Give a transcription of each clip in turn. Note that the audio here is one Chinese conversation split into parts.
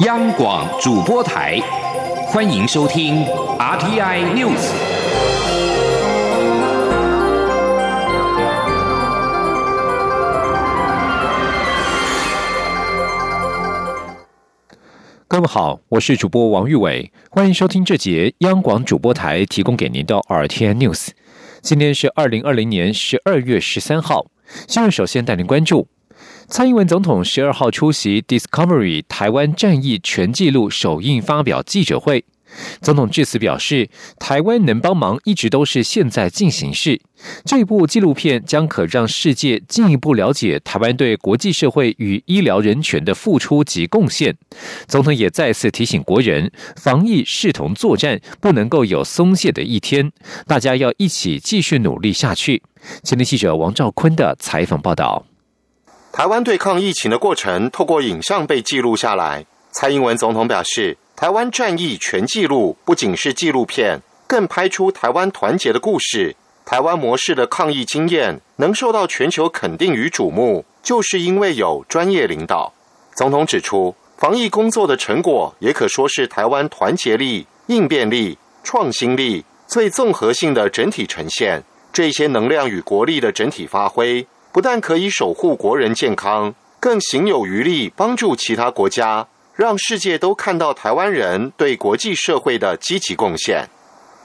央广主播台，欢迎收听 RTI News。各位好，我是主播王玉伟，欢迎收听这节央广主播台提供给您的 RTI News。今天是二零二零年十二月十三号，新闻首先带您关注。蔡英文总统十二号出席 Discovery 台湾战役全纪录首映发表记者会，总统致辞表示，台湾能帮忙一直都是现在进行式。这部纪录片将可让世界进一步了解台湾对国际社会与医疗人权的付出及贡献。总统也再次提醒国人，防疫视同作战，不能够有松懈的一天，大家要一起继续努力下去。前天记者王兆坤的采访报道。台湾对抗疫情的过程透过影像被记录下来。蔡英文总统表示，台湾战役全记录不仅是纪录片，更拍出台湾团结的故事。台湾模式的抗疫经验能受到全球肯定与瞩目，就是因为有专业领导。总统指出，防疫工作的成果也可说是台湾团结力、应变力、创新力最综合性的整体呈现。这些能量与国力的整体发挥。不但可以守护国人健康，更行有余力帮助其他国家，让世界都看到台湾人对国际社会的积极贡献。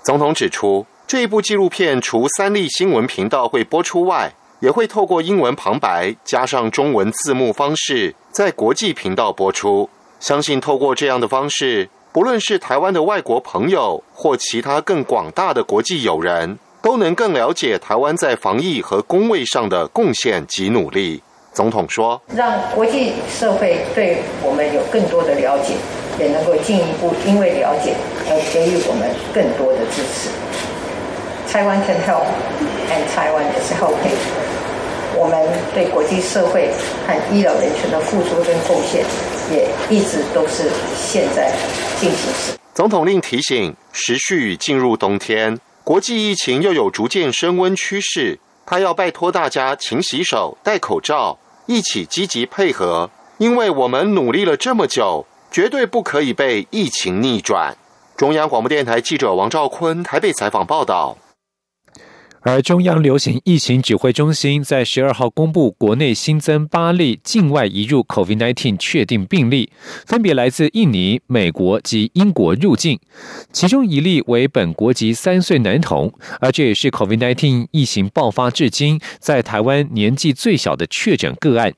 总统指出，这一部纪录片除三立新闻频道会播出外，也会透过英文旁白加上中文字幕方式，在国际频道播出。相信透过这样的方式，不论是台湾的外国朋友或其他更广大的国际友人。都能更了解台湾在防疫和工位上的贡献及努力。总统说：“让国际社会对我们有更多的了解，也能够进一步因为了解而给予我们更多的支持。台湾 can help and Taiwan is helping。我们对国际社会和医疗人群的付出跟贡献，也一直都是现在进行时。”总统令提醒：时序进入冬天。国际疫情又有逐渐升温趋势，他要拜托大家勤洗手、戴口罩，一起积极配合，因为我们努力了这么久，绝对不可以被疫情逆转。中央广播电台记者王兆坤台北采访报道。而中央流行疫情指挥中心在十二号公布，国内新增八例境外移入 COVID-19 确定病例，分别来自印尼、美国及英国入境，其中一例为本国籍三岁男童，而这也是 COVID-19 疫情爆发至今在台湾年纪最小的确诊个案。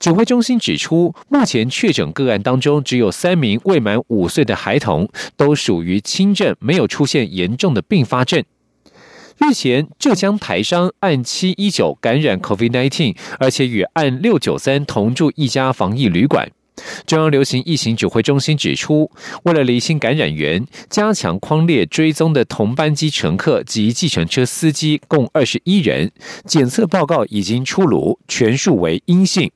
指挥中心指出，目前确诊个案当中，只有三名未满五岁的孩童，都属于轻症，没有出现严重的并发症。日前，浙江台商案七一九感染 COVID-19，而且与案六九三同住一家防疫旅馆。中央流行疫情指挥中心指出，为了厘清感染源，加强框列追踪的同班机乘客及计程车司机共二十一人，检测报告已经出炉，全数为阴性。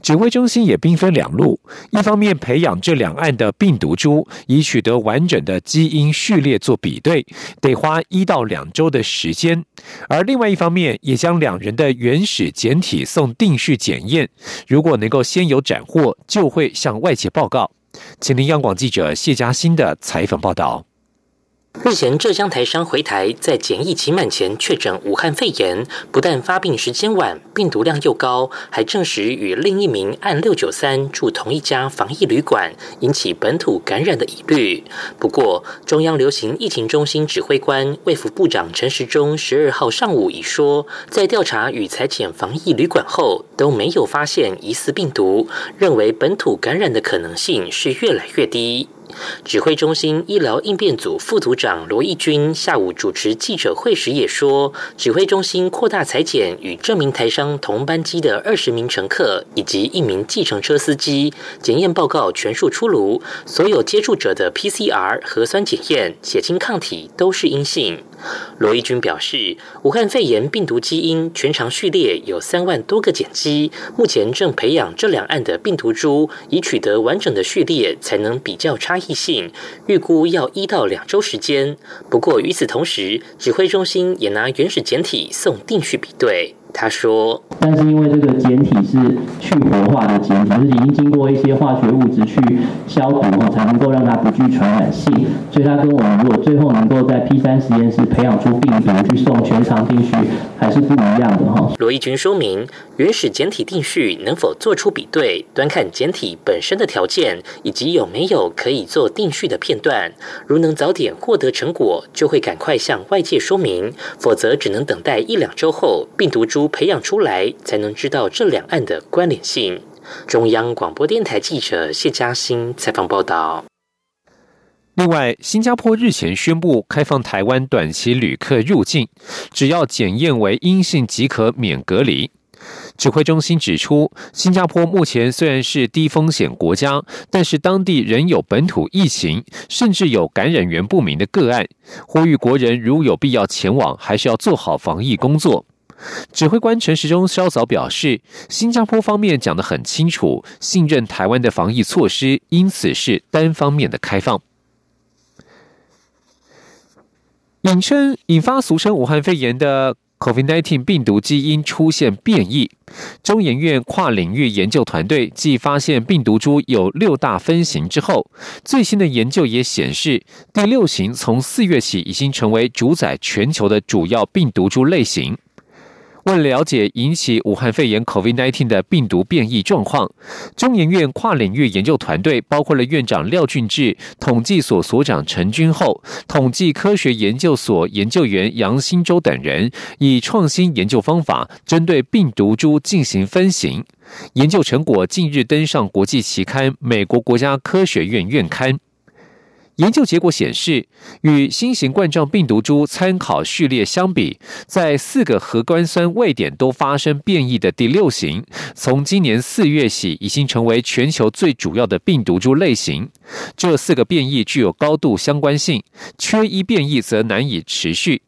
指挥中心也兵分两路，一方面培养这两岸的病毒株，以取得完整的基因序列做比对，得花一到两周的时间；而另外一方面，也将两人的原始简体送定序检验，如果能够先有斩获，就会向外界报告。请听央广记者谢嘉欣的采访报道。日前，浙江台商回台，在检疫期满前确诊武汉肺炎，不但发病时间晚，病毒量又高，还证实与另一名案六九三住同一家防疫旅馆，引起本土感染的疑虑。不过，中央流行疫情中心指挥官卫福部长陈时中十二号上午已说，在调查与裁剪防疫旅馆后，都没有发现疑似病毒，认为本土感染的可能性是越来越低。指挥中心医疗应变组副组长罗义军下午主持记者会时也说，指挥中心扩大裁剪与这名台商同班机的二十名乘客以及一名计程车司机，检验报告全数出炉，所有接触者的 PCR 核酸检验血清抗体都是阴性。罗义军表示，武汉肺炎病毒基因全长序列有三万多个碱基，目前正培养这两岸的病毒株，以取得完整的序列，才能比较差异性。预估要一到两周时间。不过与此同时，指挥中心也拿原始简体送定序比对。他说：“但是因为这个简体是去活化的简体，就是已经经过一些化学物质去消毒哈，才能够让它不具传染性。所以它跟我们如果最后能够在 P 三实验室培养出病毒去送全场定序，还是不一样的哈。”罗义军说明，原始简体定序能否做出比对，端看简体本身的条件以及有没有可以做定序的片段。如能早点获得成果，就会赶快向外界说明；否则，只能等待一两周后病毒株培养出来，才能知道这两岸的关联性。中央广播电台记者谢嘉欣采访报道。另外，新加坡日前宣布开放台湾短期旅客入境，只要检验为阴性即可免隔离。指挥中心指出，新加坡目前虽然是低风险国家，但是当地仍有本土疫情，甚至有感染源不明的个案。呼吁国人如有必要前往，还是要做好防疫工作。指挥官陈时中稍早表示，新加坡方面讲得很清楚，信任台湾的防疫措施，因此是单方面的开放。引称引发俗称武汉肺炎的。COVID-19 病毒基因出现变异，中研院跨领域研究团队继发现病毒株有六大分型之后，最新的研究也显示，第六型从四月起已经成为主宰全球的主要病毒株类型。为了解引起武汉肺炎 （COVID-19） 的病毒变异状况，中研院跨领域研究团队包括了院长廖俊志、统计所所长陈君厚、统计科学研究所研究员杨新洲等人，以创新研究方法针对病毒株进行分型。研究成果近日登上国际期刊《美国国家科学院院刊》。研究结果显示，与新型冠状病毒株参考序列相比，在四个核苷酸位点都发生变异的第六型，从今年四月起已经成为全球最主要的病毒株类型。这四个变异具有高度相关性，缺一变异则难以持续。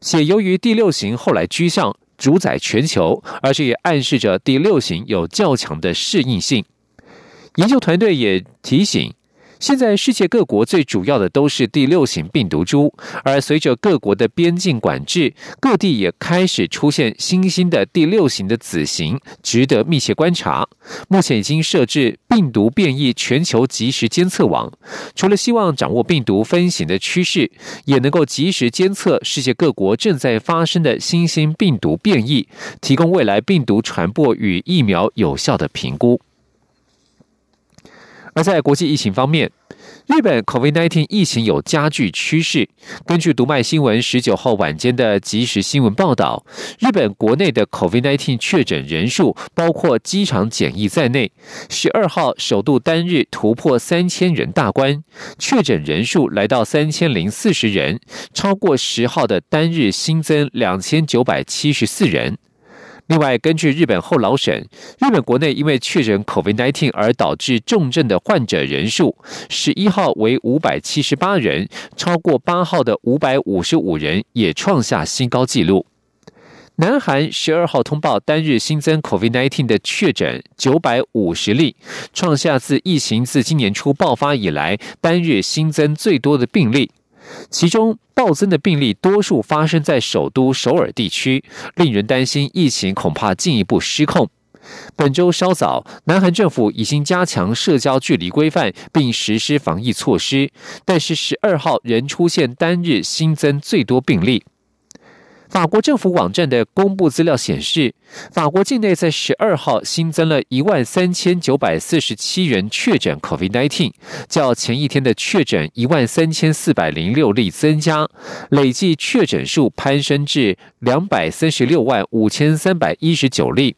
且由于第六型后来居上，主宰全球，而且也暗示着第六型有较强的适应性。研究团队也提醒。现在世界各国最主要的都是第六型病毒株，而随着各国的边境管制，各地也开始出现新兴的第六型的子型，值得密切观察。目前已经设置病毒变异全球即时监测网，除了希望掌握病毒分型的趋势，也能够及时监测世界各国正在发生的新兴病毒变异，提供未来病毒传播与疫苗有效的评估。而在国际疫情方面，日本 COVID-19 疫情有加剧趋势。根据读卖新闻十九号晚间的即时新闻报道，日本国内的 COVID-19 确诊人数，包括机场检疫在内，十二号首度单日突破三千人大关，确诊人数来到三千零四十人，超过十号的单日新增两千九百七十四人。另外，根据日本后老省，日本国内因为确诊 COVID-19 而导致重症的患者人数，十一号为五百七十八人，超过八号的五百五十五人，也创下新高纪录。南韩十二号通报单日新增 COVID-19 的确诊九百五十例，创下自疫情自今年初爆发以来单日新增最多的病例。其中暴增的病例多数发生在首都首尔地区，令人担心疫情恐怕进一步失控。本周稍早，南韩政府已经加强社交距离规范，并实施防疫措施，但是十二号仍出现单日新增最多病例。法国政府网站的公布资料显示，法国境内在十二号新增了一万三千九百四十七人确诊 COVID-19，较前一天的确诊一万三千四百零六例增加，累计确诊数攀升至两百三十六万五千三百一十九例。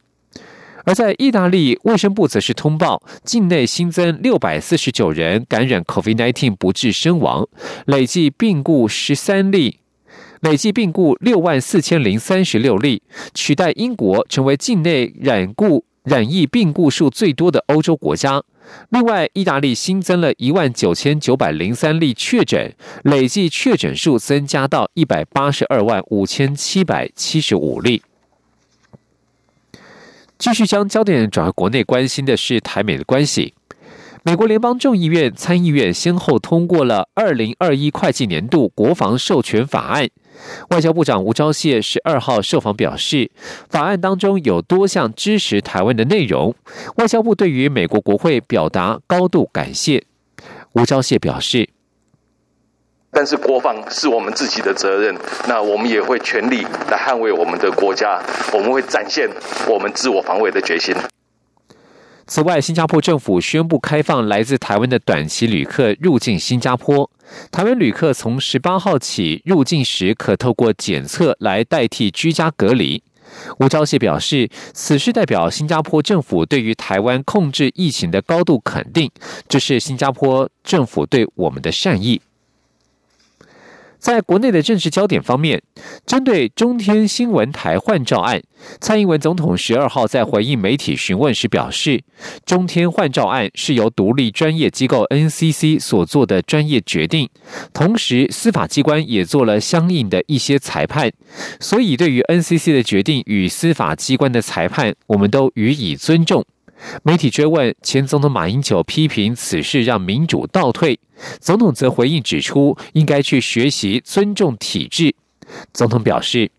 而在意大利，卫生部则是通报境内新增六百四十九人感染 COVID-19 不治身亡，累计病故十三例。累计病故六万四千零三十六例，取代英国成为境内染故染疫病故数最多的欧洲国家。另外，意大利新增了一万九千九百零三例确诊，累计确诊数增加到一百八十二万五千七百七十五例。继续将焦点转回国内，关心的是台美的关系。美国联邦众议院、参议院先后通过了二零二一会计年度国防授权法案。外交部长吴钊燮十二号受访表示，法案当中有多项支持台湾的内容，外交部对于美国国会表达高度感谢。吴钊燮表示。但是国防是我们自己的责任，那我们也会全力来捍卫我们的国家，我们会展现我们自我防卫的决心。此外，新加坡政府宣布开放来自台湾的短期旅客入境新加坡。台湾旅客从十八号起入境时，可透过检测来代替居家隔离。吴钊燮表示，此事代表新加坡政府对于台湾控制疫情的高度肯定，这是新加坡政府对我们的善意。在国内的政治焦点方面，针对中天新闻台换照案，蔡英文总统十二号在回应媒体询问时表示，中天换照案是由独立专业机构 NCC 所做的专业决定，同时司法机关也做了相应的一些裁判，所以对于 NCC 的决定与司法机关的裁判，我们都予以尊重。媒体追问前总统马英九批评此事让民主倒退，总统则回应指出，应该去学习尊重体制。总统表示：“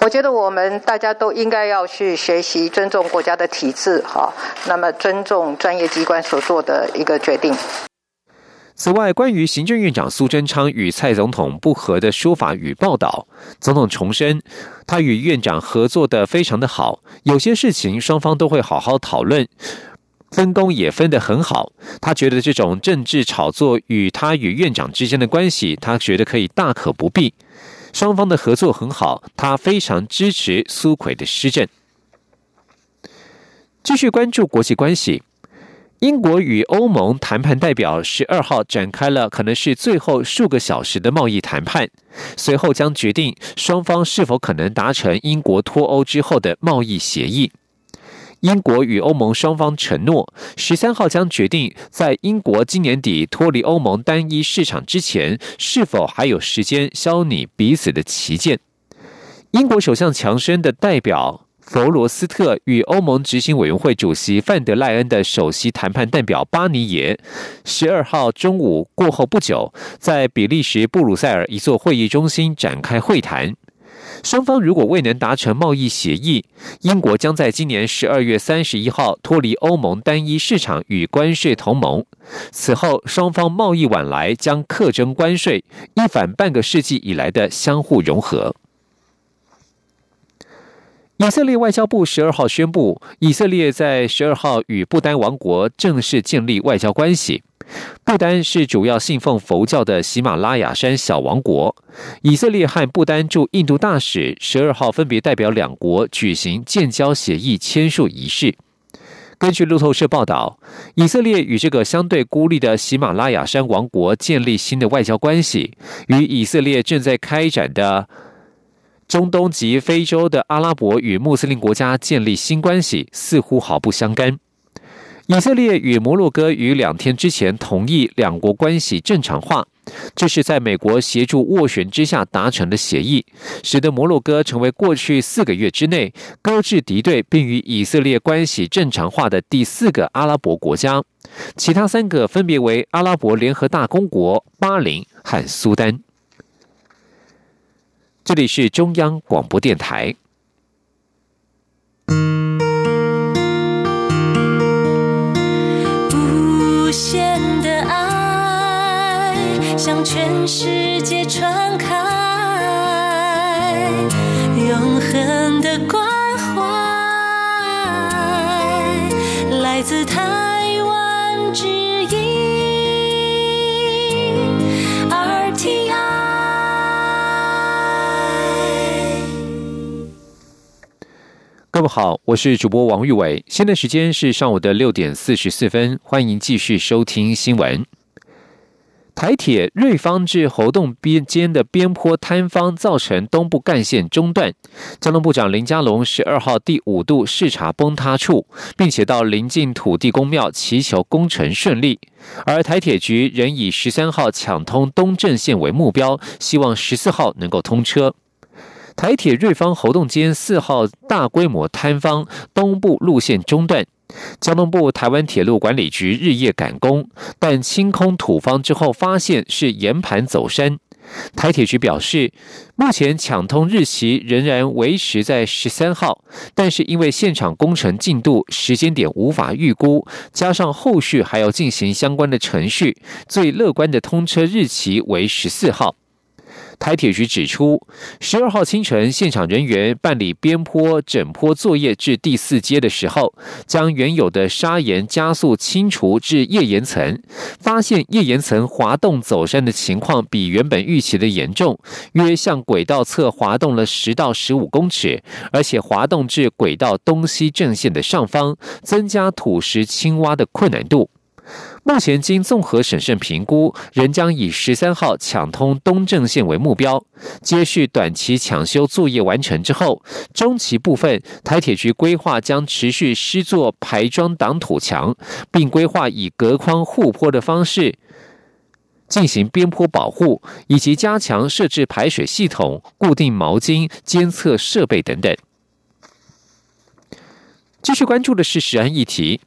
我觉得我们大家都应该要去学习尊重国家的体制，哈，那么尊重专业机关所做的一个决定。”此外，关于行政院长苏贞昌与蔡总统不和的说法与报道，总统重申，他与院长合作的非常的好，有些事情双方都会好好讨论，分工也分得很好。他觉得这种政治炒作与他与院长之间的关系，他觉得可以大可不必。双方的合作很好，他非常支持苏奎的施政。继续关注国际关系。英国与欧盟谈判代表十二号展开了可能是最后数个小时的贸易谈判，随后将决定双方是否可能达成英国脱欧之后的贸易协议。英国与欧盟双方承诺，十三号将决定在英国今年底脱离欧盟单一市场之前，是否还有时间消弭彼此的旗舰。英国首相强生的代表。弗罗斯特与欧盟执行委员会主席范德赖恩的首席谈判代表巴尼耶，十二号中午过后不久，在比利时布鲁塞尔一座会议中心展开会谈。双方如果未能达成贸易协议，英国将在今年十二月三十一号脱离欧盟单一市场与关税同盟。此后，双方贸易往来将课征关税，一反半个世纪以来的相互融合。以色列外交部十二号宣布，以色列在十二号与不丹王国正式建立外交关系。不丹是主要信奉佛教的喜马拉雅山小王国。以色列和不丹驻印度大使十二号分别代表两国举行建交协议签署仪式。根据路透社报道，以色列与这个相对孤立的喜马拉雅山王国建立新的外交关系，与以色列正在开展的。中东及非洲的阿拉伯与穆斯林国家建立新关系，似乎毫不相干。以色列与摩洛哥于两天之前同意两国关系正常化，这是在美国协助斡旋之下达成的协议，使得摩洛哥成为过去四个月之内搁置敌对并与以色列关系正常化的第四个阿拉伯国家，其他三个分别为阿拉伯联合大公国、巴林和苏丹。这里是中央广播电台。无限的爱向全世界传开，永恒的关怀来自台各位好，我是主播王玉伟，现在时间是上午的六点四十四分，欢迎继续收听新闻。台铁瑞芳至猴洞边间的边坡坍方，造成东部干线中断。交通部长林佳龙十二号第五度视察崩塌处，并且到临近土地公庙祈求工程顺利。而台铁局仍以十三号抢通东正线为目标，希望十四号能够通车。台铁瑞芳侯洞间四号大规模坍方，东部路线中断。交通部台湾铁路管理局日夜赶工，但清空土方之后，发现是岩盘走山。台铁局表示，目前抢通日期仍然维持在十三号，但是因为现场工程进度时间点无法预估，加上后续还要进行相关的程序，最乐观的通车日期为十四号。台铁局指出，十二号清晨，现场人员办理边坡整坡作业至第四阶的时候，将原有的砂岩加速清除至页岩层，发现页岩层滑动走山的情况比原本预期的严重，约向轨道侧滑动了十到十五公尺，而且滑动至轨道东西正线的上方，增加土石清挖的困难度。目前经综合审慎评估，仍将以十三号抢通东正线为目标。接续短期抢修作业完成之后，中期部分台铁局规划将持续施作排桩挡土墙，并规划以隔框护坡的方式进行边坡保护，以及加强设置排水系统、固定毛巾监测设备等等。继续关注的是食安议题。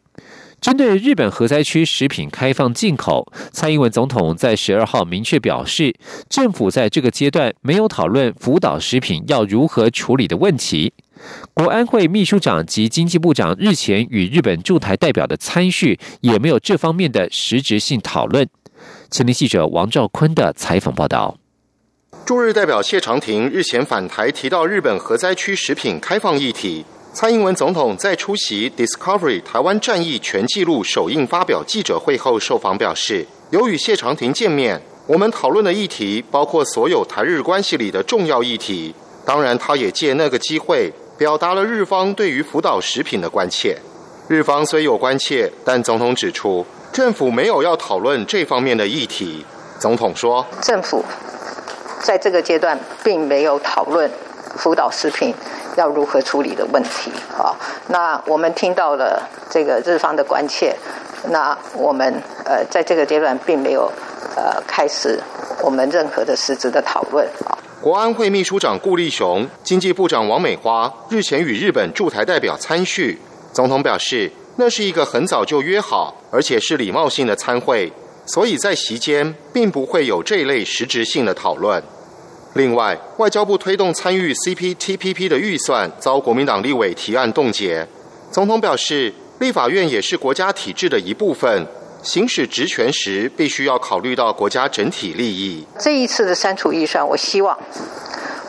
针对日本核灾区食品开放进口，蔡英文总统在十二号明确表示，政府在这个阶段没有讨论福岛食品要如何处理的问题。国安会秘书长及经济部长日前与日本驻台代表的参叙，也没有这方面的实质性讨论。前年记者王兆坤的采访报道。驻日代表谢长廷日前返台提到日本核灾区食品开放议题。蔡英文总统在出席 Discovery 台湾战役全纪录首映发表记者会后受访表示，有与谢长廷见面，我们讨论的议题包括所有台日关系里的重要议题。当然，他也借那个机会表达了日方对于福岛食品的关切。日方虽有关切，但总统指出，政府没有要讨论这方面的议题。总统说，政府在这个阶段并没有讨论福岛食品。要如何处理的问题啊？那我们听到了这个日方的关切，那我们呃在这个阶段并没有呃开始我们任何的实质的讨论啊。国安会秘书长顾立雄、经济部长王美花日前与日本驻台代表参叙，总统表示那是一个很早就约好，而且是礼貌性的参会，所以在席间并不会有这类实质性的讨论。另外，外交部推动参与 CPTPP 的预算遭国民党立委提案冻结。总统表示，立法院也是国家体制的一部分，行使职权时必须要考虑到国家整体利益。这一次的删除预算，我希望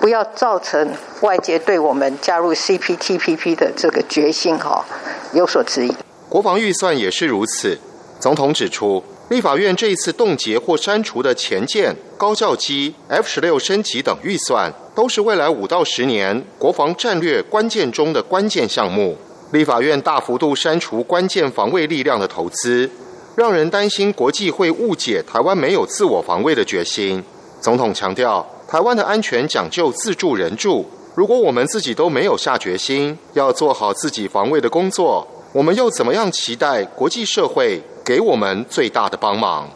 不要造成外界对我们加入 CPTPP 的这个决心哈有所质疑。国防预算也是如此。总统指出。立法院这一次冻结或删除的前舰、高教机、F 十六升级等预算，都是未来五到十年国防战略关键中的关键项目。立法院大幅度删除关键防卫力量的投资，让人担心国际会误解台湾没有自我防卫的决心。总统强调，台湾的安全讲究自助人助，如果我们自己都没有下决心要做好自己防卫的工作，我们又怎么样期待国际社会？给我们最大的帮忙。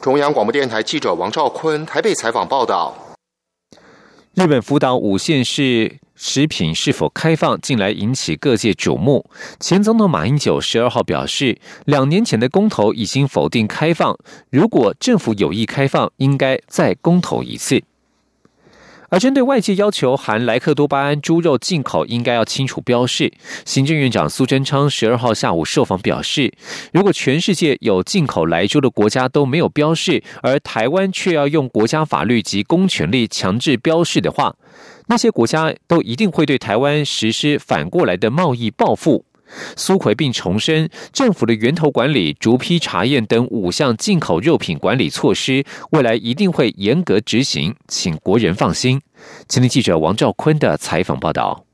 中央广播电台记者王兆坤台北采访报道：日本福岛五县市食品是否开放，近来引起各界瞩目。前总统马英九十二号表示，两年前的公投已经否定开放，如果政府有意开放，应该再公投一次。而针对外界要求含莱克多巴胺猪肉进口应该要清楚标示，行政院长苏贞昌十二号下午受访表示，如果全世界有进口莱猪的国家都没有标示，而台湾却要用国家法律及公权力强制标示的话，那些国家都一定会对台湾实施反过来的贸易报复。苏奎并重申，政府的源头管理、逐批查验等五项进口肉品管理措施，未来一定会严格执行，请国人放心。今天记者王兆坤的采访报道：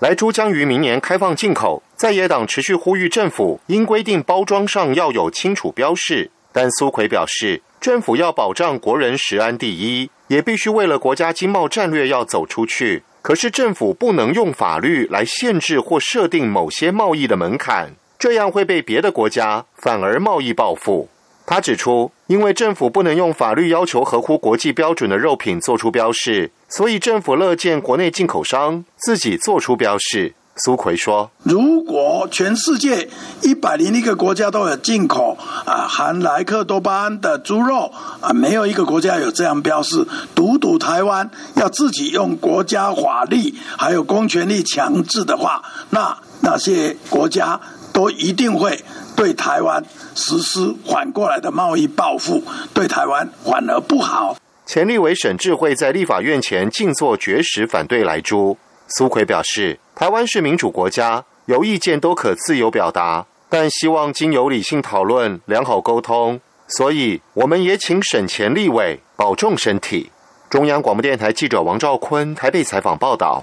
来猪将于明年开放进口，在野党持续呼吁政府应规定包装上要有清楚标示，但苏奎表示，政府要保障国人食安第一，也必须为了国家经贸战略要走出去。可是政府不能用法律来限制或设定某些贸易的门槛，这样会被别的国家反而贸易报复。他指出，因为政府不能用法律要求合乎国际标准的肉品做出标示，所以政府乐见国内进口商自己做出标示。苏奎说：“如果全世界一百零一个国家都有进口啊含莱克多巴胺的猪肉啊，没有一个国家有这样标示，独独台湾要自己用国家法律还有公权力强制的话，那那些国家都一定会对台湾实施反过来的贸易报复，对台湾反而不好。”前立委沈智慧在立法院前静坐绝食反对莱猪。苏奎表示。台湾是民主国家，有意见都可自由表达，但希望经由理性讨论、良好沟通。所以，我们也请省前立委保重身体。中央广播电台记者王兆坤台北采访报道。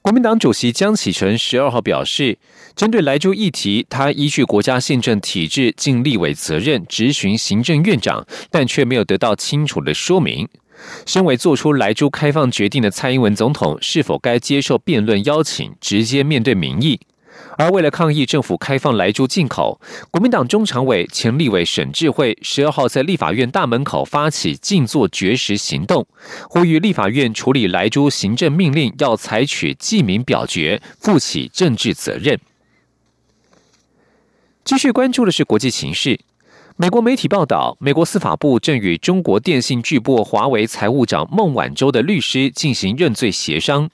国民党主席江启臣十二号表示，针对莱州议题，他依据国家宪政体制尽立委责任，质询行政院长，但却没有得到清楚的说明。身为做出莱州开放决定的蔡英文总统，是否该接受辩论邀请，直接面对民意？而为了抗议政府开放莱州进口，国民党中常委前立委沈智慧十二号在立法院大门口发起静坐绝食行动，呼吁立法院处理莱州行政命令要采取记名表决，负起政治责任。继续关注的是国际形势。美国媒体报道，美国司法部正与中国电信巨擘华为财务长孟晚舟的律师进行认罪协商。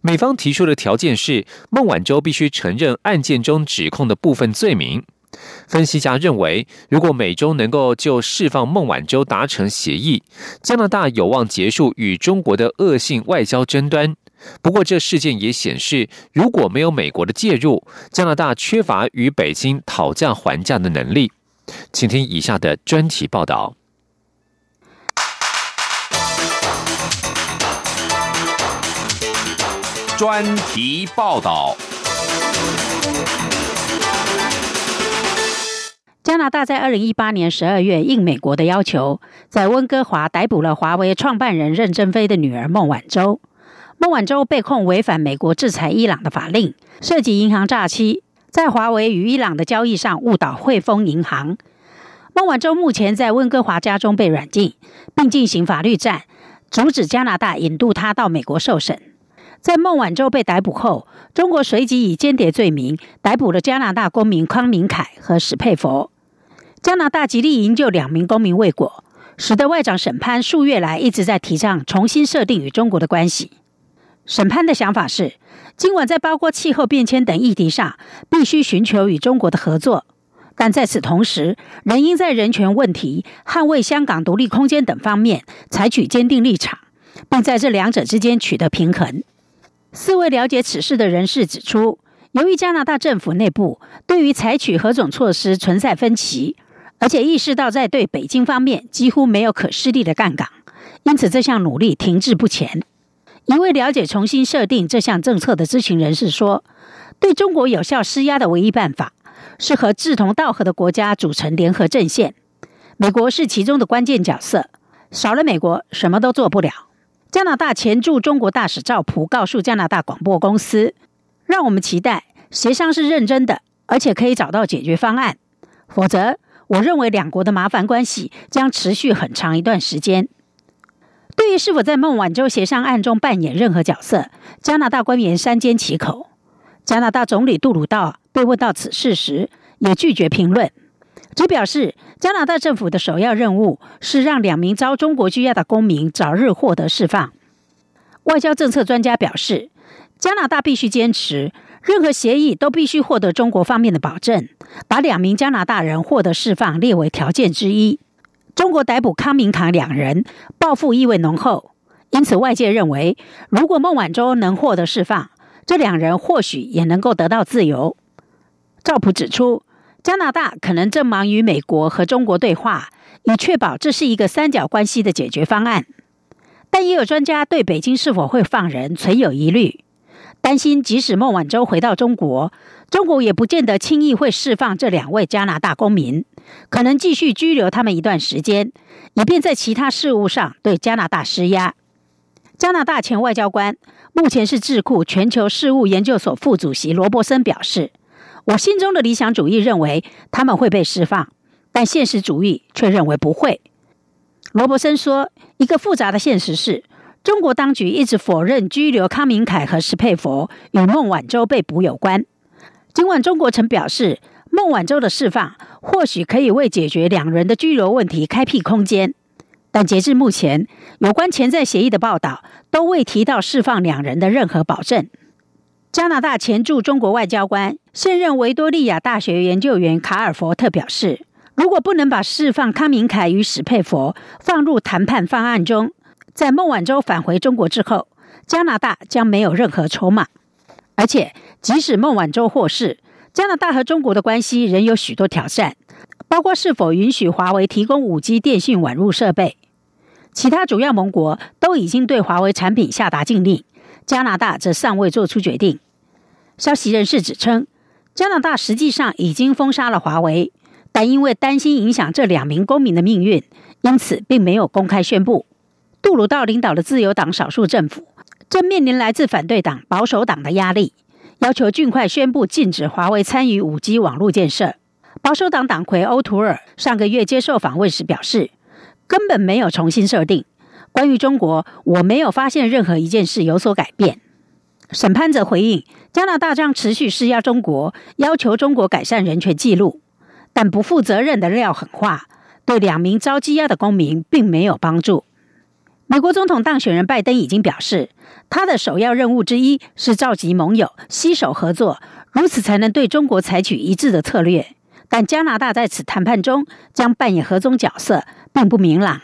美方提出的条件是，孟晚舟必须承认案件中指控的部分罪名。分析家认为，如果美中能够就释放孟晚舟达成协议，加拿大有望结束与中国的恶性外交争端。不过，这事件也显示，如果没有美国的介入，加拿大缺乏与北京讨价还价的能力。请听以下的专题报道。专题报道：加拿大在二零一八年十二月应美国的要求，在温哥华逮捕了华为创办人任正非的女儿孟晚舟。孟晚舟被控违反美国制裁伊朗的法令，涉及银行诈欺。在华为与伊朗的交易上误导汇丰银行，孟晚舟目前在温哥华家中被软禁，并进行法律战，阻止加拿大引渡他到美国受审。在孟晚舟被逮捕后，中国随即以间谍罪名逮捕了加拿大公民康明凯和史佩佛。加拿大极力营救两名公民未果，使得外长沈潘数月来一直在提倡重新设定与中国的关系。审判的想法是，今晚在包括气候变迁等议题上，必须寻求与中国的合作，但在此同时，仍应在人权问题、捍卫香港独立空间等方面采取坚定立场，并在这两者之间取得平衡。四位了解此事的人士指出，由于加拿大政府内部对于采取何种措施存在分歧，而且意识到在对北京方面几乎没有可施力的杠杆，因此这项努力停滞不前。一位了解重新设定这项政策的知情人士说：“对中国有效施压的唯一办法是和志同道合的国家组成联合阵线。美国是其中的关键角色，少了美国什么都做不了。”加拿大前驻中国大使赵普告诉加拿大广播公司：“让我们期待协商是认真的，而且可以找到解决方案。否则，我认为两国的麻烦关系将持续很长一段时间。”对于是否在孟晚舟协商案中扮演任何角色，加拿大官员三缄其口。加拿大总理杜鲁道被问到此事时，也拒绝评论，只表示加拿大政府的首要任务是让两名遭中国拘押的公民早日获得释放。外交政策专家表示，加拿大必须坚持，任何协议都必须获得中国方面的保证，把两名加拿大人获得释放列为条件之一。中国逮捕康明凯两人，报复意味浓厚，因此外界认为，如果孟晚舟能获得释放，这两人或许也能够得到自由。赵普指出，加拿大可能正忙于美国和中国对话，以确保这是一个三角关系的解决方案。但也有专家对北京是否会放人存有疑虑，担心即使孟晚舟回到中国，中国也不见得轻易会释放这两位加拿大公民。可能继续拘留他们一段时间，以便在其他事务上对加拿大施压。加拿大前外交官、目前是智库全球事务研究所副主席罗伯森表示：“我心中的理想主义认为他们会被释放，但现实主义却认为不会。”罗伯森说：“一个复杂的现实是，中国当局一直否认拘留康明凯和石佩佛与孟晚舟被捕有关。尽管中国曾表示，孟晚舟的释放或许可以为解决两人的拘留问题开辟空间，但截至目前，有关潜在协议的报道都未提到释放两人的任何保证。加拿大前驻中国外交官、现任维多利亚大学研究员卡尔佛特表示，如果不能把释放康明凯与史佩佛放入谈判方案中，在孟晚舟返回中国之后，加拿大将没有任何筹码。而且，即使孟晚舟获释，加拿大和中国的关系仍有许多挑战，包括是否允许华为提供五 G 电信网络设备。其他主要盟国都已经对华为产品下达禁令，加拿大则尚未做出决定。消息人士指称，加拿大实际上已经封杀了华为，但因为担心影响这两名公民的命运，因此并没有公开宣布。杜鲁道领导的自由党少数政府正面临来自反对党保守党的压力，要求尽快宣布禁止华为参与五 G 网络建设。保守党党魁欧图尔上个月接受访问时表示，根本没有重新设定。关于中国，我没有发现任何一件事有所改变。审判者回应。加拿大将持续施压中国，要求中国改善人权记录，但不负责任的撂狠话对两名遭羁押的公民并没有帮助。美国总统当选人拜登已经表示，他的首要任务之一是召集盟友，携手合作，如此才能对中国采取一致的策略。但加拿大在此谈判中将扮演何种角色，并不明朗。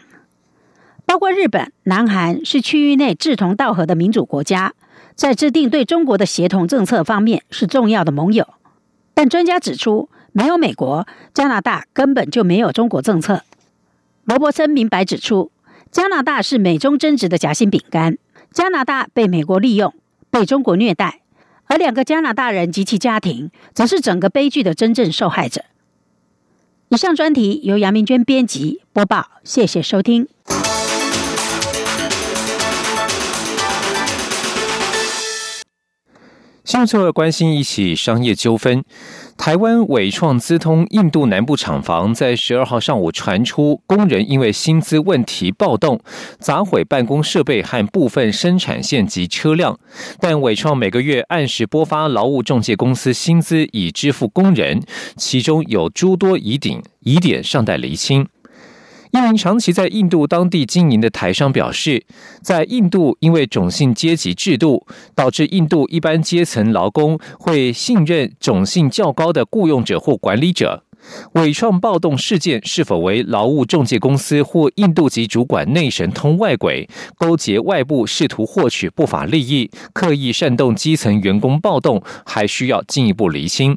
包括日本、南韩是区域内志同道合的民主国家。在制定对中国的协同政策方面是重要的盟友，但专家指出，没有美国，加拿大根本就没有中国政策。罗伯森明白指出，加拿大是美中争执的夹心饼干，加拿大被美国利用，被中国虐待，而两个加拿大人及其家庭则是整个悲剧的真正受害者。以上专题由杨明娟编辑播报，谢谢收听。新闻关心一起商业纠纷。台湾伟创资通印度南部厂房在十二号上午传出工人因为薪资问题暴动，砸毁办公设备和部分生产线及车辆。但伟创每个月按时拨发劳务中介公司薪资以支付工人，其中有诸多疑点，疑点尚待厘清。一名长期在印度当地经营的台商表示，在印度因为种姓阶级制度，导致印度一般阶层劳工会信任种姓较高的雇佣者或管理者。伪创暴动事件是否为劳务中介公司或印度籍主管内神通外鬼，勾结外部试图获取不法利益，刻意煽动基层员工暴动，还需要进一步厘清。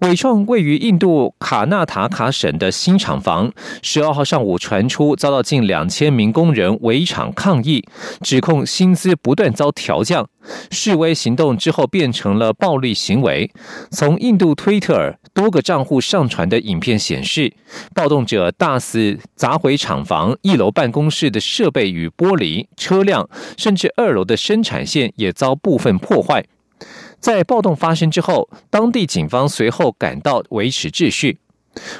伟创位于印度卡纳塔卡省的新厂房，十二号上午传出遭到近两千名工人围场抗议，指控薪资不断遭调降。示威行动之后变成了暴力行为。从印度推特多个账户上传的影片显示，暴动者大肆砸毁厂房一楼办公室的设备与玻璃、车辆，甚至二楼的生产线也遭部分破坏。在暴动发生之后，当地警方随后赶到维持秩序。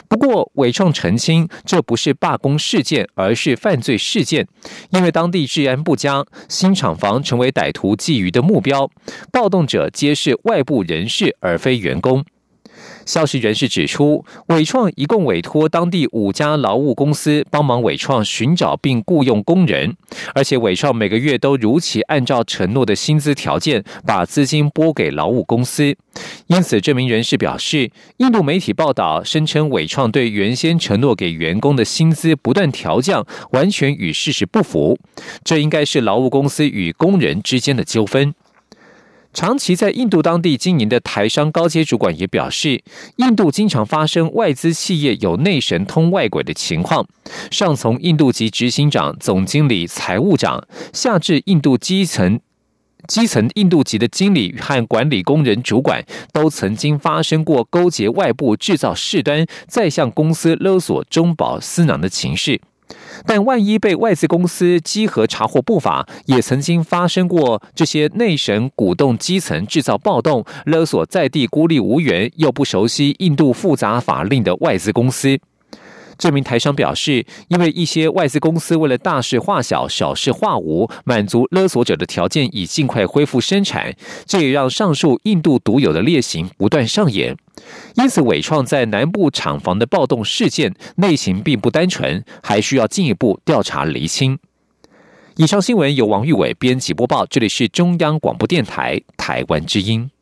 不过，伟创澄清这不是罢工事件，而是犯罪事件，因为当地治安不佳，新厂房成为歹徒觊觎的目标。暴动者皆是外部人士，而非员工。消息人士指出，伟创一共委托当地五家劳务公司帮忙伟创寻找并雇佣工人，而且伟创每个月都如期按照承诺的薪资条件把资金拨给劳务公司。因此，这名人士表示，印度媒体报道声称伟创对原先承诺给员工的薪资不断调降，完全与事实不符。这应该是劳务公司与工人之间的纠纷。长期在印度当地经营的台商高阶主管也表示，印度经常发生外资企业有内神通外鬼的情况。上从印度籍执行长、总经理、财务长，下至印度基层、基层印度籍的经理和管理工人主管，都曾经发生过勾结外部制造事端，再向公司勒索中饱私囊的情事。但万一被外资公司稽核查获不法，也曾经发生过这些内神鼓动基层制造暴动、勒索在地孤立无援又不熟悉印度复杂法令的外资公司。这名台商表示，因为一些外资公司为了大事化小、小事化无，满足勒索者的条件，以尽快恢复生产，这也让上述印度独有的劣行不断上演。因此，伟创在南部厂房的暴动事件内情并不单纯，还需要进一步调查厘清。以上新闻由王玉伟编辑播报，这里是中央广播电台台湾之音。